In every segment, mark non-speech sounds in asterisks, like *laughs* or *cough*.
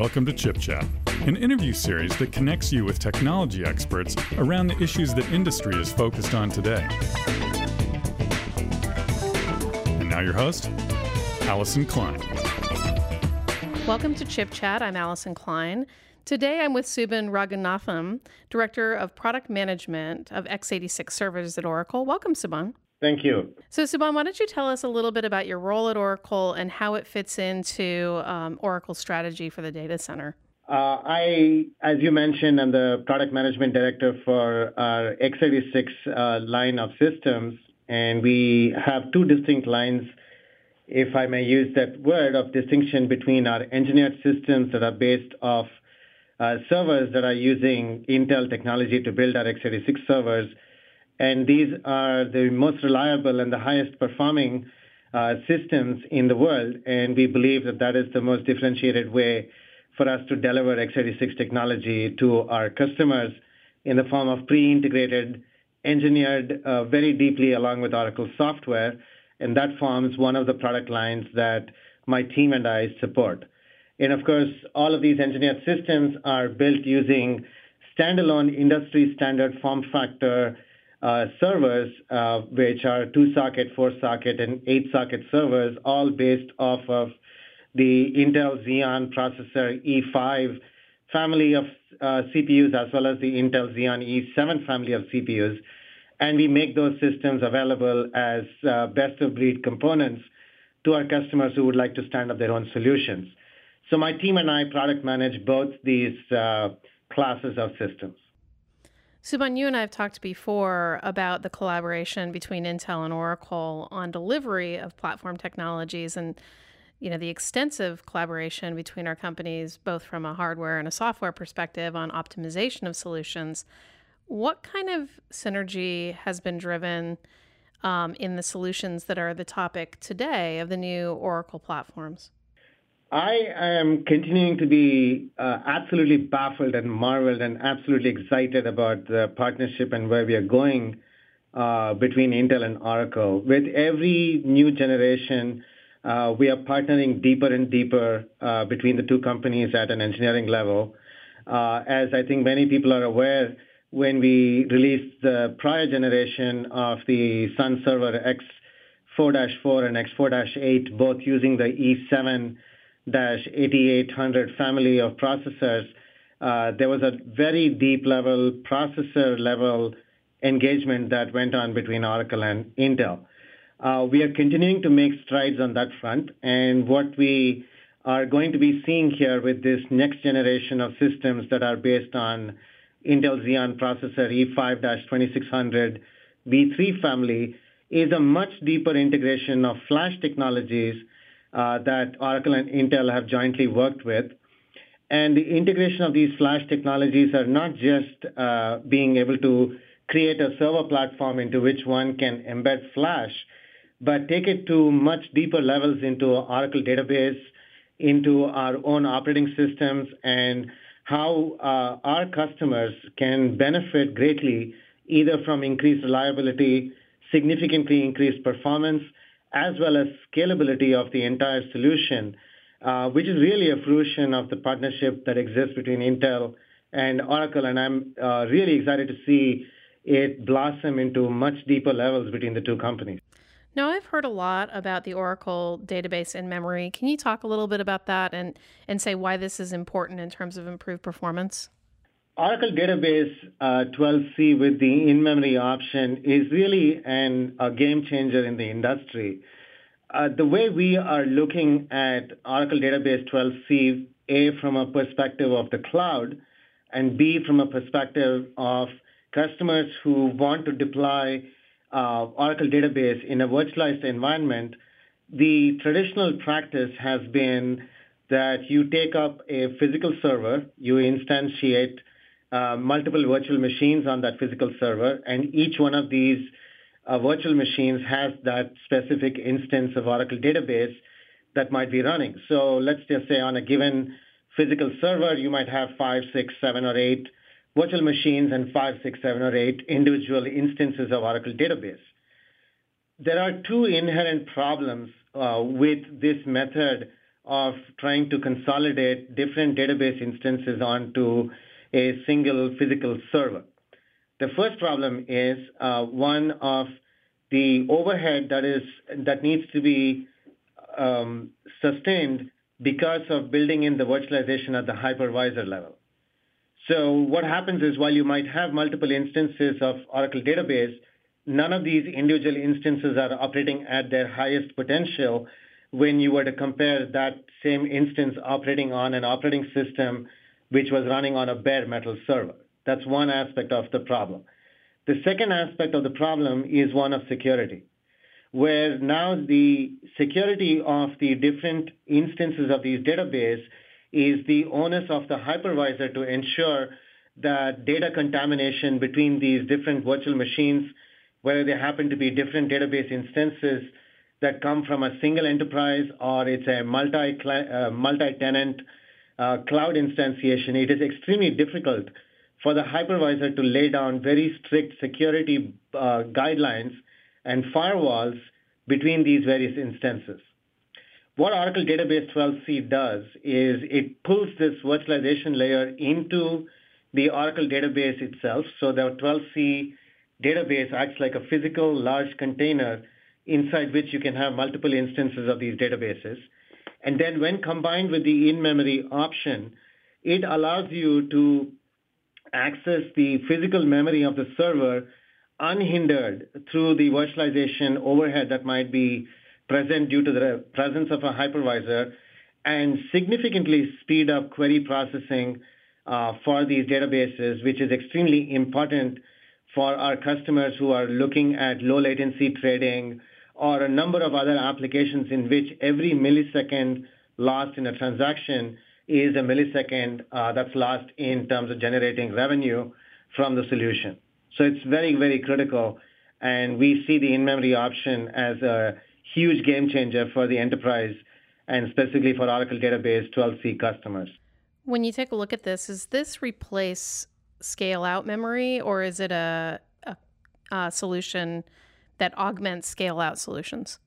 Welcome to Chip Chat, an interview series that connects you with technology experts around the issues that industry is focused on today. And now, your host, Allyson Klein. Welcome to Chip Chat. I'm Allyson Klein. Today I'm with Subban Raghunathan, Director of Product Management of x86 servers at Oracle. Welcome, Subban. Thank you. So, Subban, why don't you tell us a little bit about your role at Oracle and how it fits into um, Oracle's strategy for the data center? Uh, I, as you mentioned, am the product management director for our x86 uh, line of systems, and we have two distinct lines, if I may use that word, of distinction between our engineered systems that are based off uh, servers that are using Intel technology to build our x86 servers and these are the most reliable and the highest performing uh, systems in the world. And we believe that that is the most differentiated way for us to deliver x86 technology to our customers in the form of pre-integrated, engineered uh, very deeply along with Oracle software. And that forms one of the product lines that my team and I support. And of course, all of these engineered systems are built using standalone industry standard form factor servers, uh, which are two-socket, four-socket, and eight-socket servers, all based off of the Intel Xeon processor E5 family of uh, CPUs, as well as the Intel Xeon E7 family of CPUs. And we make those systems available as best-of-breed components to our customers who would like to stand up their own solutions. So my team and I product manage both these classes of systems. Subban, you and I have talked before about the collaboration between Intel and Oracle on delivery of platform technologies and you know the extensive collaboration between our companies both from a hardware and a software perspective on optimization of solutions. What kind of synergy has been driven um, in the solutions that are the topic today of the new Oracle platforms? I am continuing to be uh, absolutely baffled and marveled and absolutely excited about the partnership and where we are going uh, between Intel and Oracle. With every new generation, uh, we are partnering deeper and deeper between the two companies at an engineering level. As I think many people are aware, when we released the prior generation of the Sun Server X4-4 and X4-8, both using the E7 8800 family of processors, uh, there was a very deep level processor level engagement that went on between Oracle and Intel. Uh, we are continuing to make strides on that front, and what we are going to be seeing here with this next generation of systems that are based on Intel Xeon processor E5-2600 V3 family is a much deeper integration of flash technologies that Oracle and Intel have jointly worked with. And the integration of these flash technologies are not just uh, being able to create a server platform into which one can embed flash, but take it to much deeper levels into Oracle database, into our own operating systems, and how uh, our customers can benefit greatly either from increased reliability, significantly increased performance, as well as scalability of the entire solution, uh, which is really a fruition of the partnership that exists between Intel and Oracle. And I'm uh, really excited to see it blossom into much deeper levels between the two companies. Now, I've heard a lot about the Oracle database in memory. Can you talk a little bit about that and, and say why this is important in terms of improved performance? Oracle Database uh, 12c with the in-memory option is really an, a game changer in the industry. Uh, the way we are looking at Oracle Database 12c, A, from a perspective of the cloud, and B, from a perspective of customers who want to deploy uh, Oracle Database in a virtualized environment, the traditional practice has been that you take up a physical server, you instantiate uh, multiple virtual machines on that physical server, and each one of these uh, virtual machines has that specific instance of Oracle database that might be running. So let's just say on a given physical server, you might have five, six, seven, or eight virtual machines and five, six, seven, or eight individual instances of Oracle database. There are two inherent problems uh, with this method of trying to consolidate different database instances onto a single physical server. The first problem is uh, one of the overhead that is that needs to be um, sustained because of building in the virtualization at the hypervisor level. So what happens is while you might have multiple instances of Oracle database, none of these individual instances are operating at their highest potential when you were to compare that same instance operating on an operating system which was running on a bare metal server. That's one aspect of the problem. The second aspect of the problem is one of security, where now the security of the different instances of these database is the onus of the hypervisor to ensure that data contamination between these different virtual machines, whether they happen to be different database instances that come from a single enterprise or it's a multi, uh, multi-tenant uh, cloud instantiation, it is extremely difficult for the hypervisor to lay down very strict security uh, guidelines and firewalls between these various instances. What Oracle Database 12c does is it pulls this virtualization layer into the Oracle database itself. So the 12c database acts like a physical large container inside which you can have multiple instances of these databases. And then when combined with the in-memory option, it allows you to access the physical memory of the server unhindered through the virtualization overhead that might be present due to the presence of a hypervisor and significantly speed up query processing uh, for these databases, which is extremely important for our customers who are looking at low latency trading or a number of other applications in which every millisecond lost in a transaction is a millisecond uh, that's lost in terms of generating revenue from the solution. So it's very, very critical. And we see the in-memory option as a huge game changer for the enterprise and specifically for Oracle Database 12c customers. When you take a look at this, does this replace scale out memory or is it a, a, a solution that augments scale out solutions?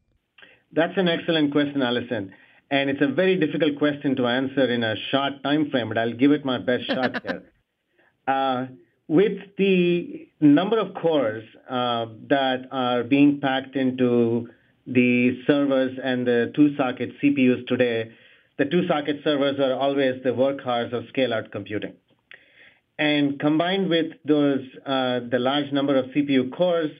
That's an excellent question, Allyson. And it's a very difficult question to answer in a short time frame, but I'll give it my best shot *laughs* here. Uh, with the number of cores uh, that are being packed into the servers and the two-socket CPUs today, the two-socket servers are always the workhorse of scale-out computing. And combined with those, uh, the large number of CPU cores,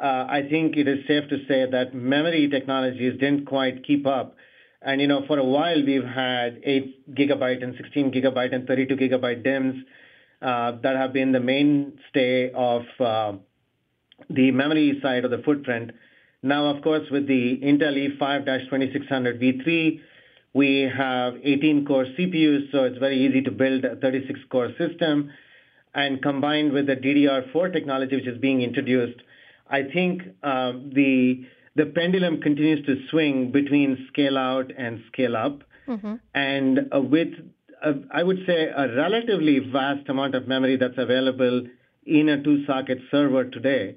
I think it is safe to say that memory technologies didn't quite keep up. And, you know, for a while, we've had 8 gigabyte and 16 gigabyte and 32 gigabyte DIMMs uh, that have been the mainstay of uh, the memory side of the footprint. Now, of course, with the Intel E5-2600 V3, we have 18-core CPUs, so it's very easy to build a 36-core system. And combined with the DDR4 technology, which is being introduced, I think uh, the the pendulum continues to swing between scale out and scale up. Mm-hmm. And uh, with, uh, I would say, a relatively vast amount of memory that's available in a two-socket server today,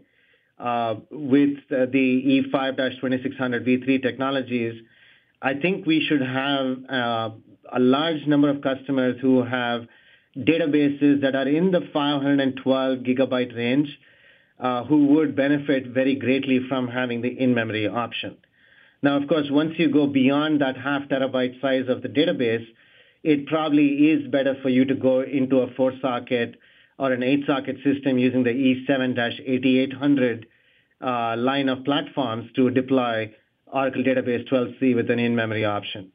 uh, with uh, the E5-2600 V3 technologies, I think we should have uh, a large number of customers who have databases that are in the 512 gigabyte range who would benefit very greatly from having the in-memory option. Now, of course, once you go beyond that half terabyte size of the database, it probably is better for you to go into a four-socket or an eight-socket system using the E7-8800 uh, line of platforms to deploy Oracle Database 12c with an in-memory option.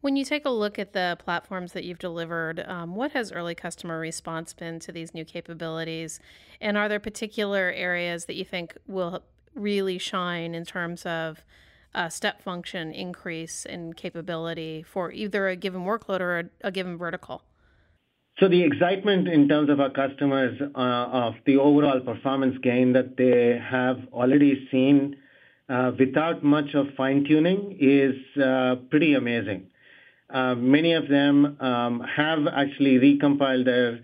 When you take a look at the platforms that you've delivered, um, what has early customer response been to these new capabilities? And are there particular areas that you think will really shine in terms of a step function increase in capability for either a given workload or a, a given vertical? So the excitement in terms of our customers uh, of the overall performance gain that they have already seen uh, without much of fine tuning is uh, pretty amazing. Uh, many of them um, have actually recompiled their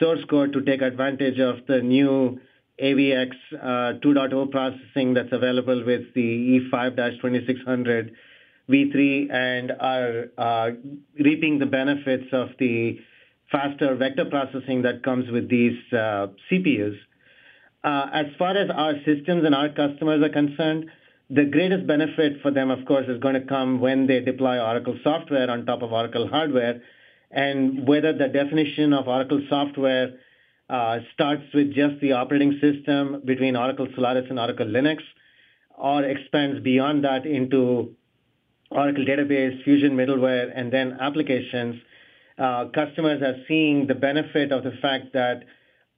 source code to take advantage of the new AVX uh, 2.0 processing that's available with the E5-2600 v3 and are uh, reaping the benefits of the faster vector processing that comes with these CPUs. Uh, as far as our systems and our customers are concerned, the greatest benefit for them, of course, is going to come when they deploy Oracle software on top of Oracle hardware. And whether the definition of Oracle software uh, starts with just the operating system between Oracle Solaris and Oracle Linux, or expands beyond that into Oracle database, Fusion middleware, and then applications, uh, customers are seeing the benefit of the fact that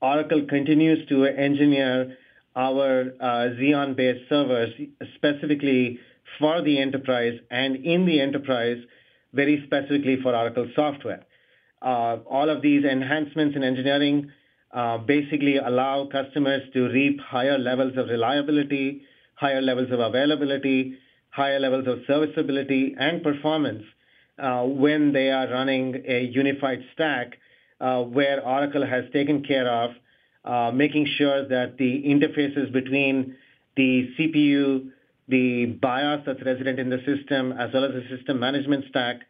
Oracle continues to engineer our uh, Xeon-based servers specifically for the enterprise and in the enterprise very specifically for Oracle software. Uh, all of these enhancements in engineering uh, basically allow customers to reap higher levels of reliability, higher levels of availability, higher levels of serviceability and performance when they are running a unified stack where Oracle has taken care of making sure that the interfaces between the CPU, the BIOS that's resident in the system, as well as the system management stack,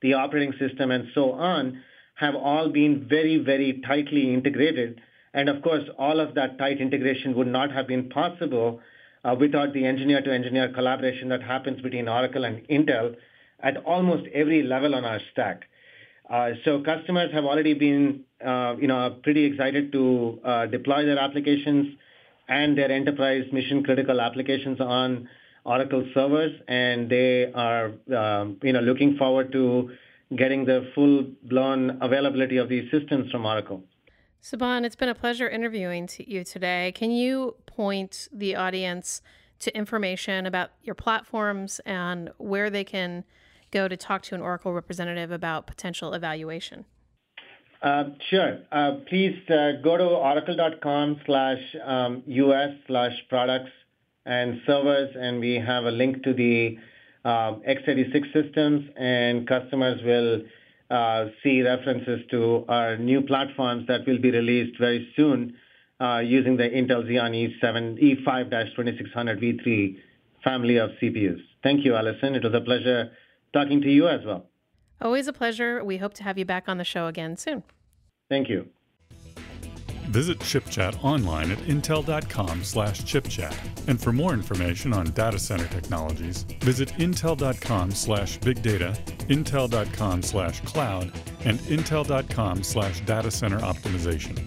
the operating system, and so on, have all been very, very tightly integrated. And of course, all of that tight integration would not have been possible uh, without the engineer-to-engineer collaboration that happens between Oracle and Intel at almost every level on our stack. Uh, so customers have already been, uh, you know, are pretty excited to uh, deploy their applications and their enterprise mission-critical applications on Oracle servers, and they are, um, you know, looking forward to getting the full-blown availability of these systems from Oracle. Subban, it's been a pleasure interviewing you today. Can you point the audience to information about your platforms and where they can go to talk to an Oracle representative about potential evaluation? Uh, sure. Uh, please uh, go to oracle.com slash um, us slash products and servers, and we have a link to the uh, x86 systems, and customers will uh, see references to our new platforms that will be released very soon uh, using the Intel Xeon E7 E5-2600 V3 family of CPUs. Thank you, Allyson. It was a pleasure talking to you as well. Always a pleasure. We hope to have you back on the show again soon. Thank you. Visit ChipChat online at intel.com slash chipchat. And for more information on data center technologies, visit intel.com slash big data, intel.com slash cloud, and intel.com slash data center optimization.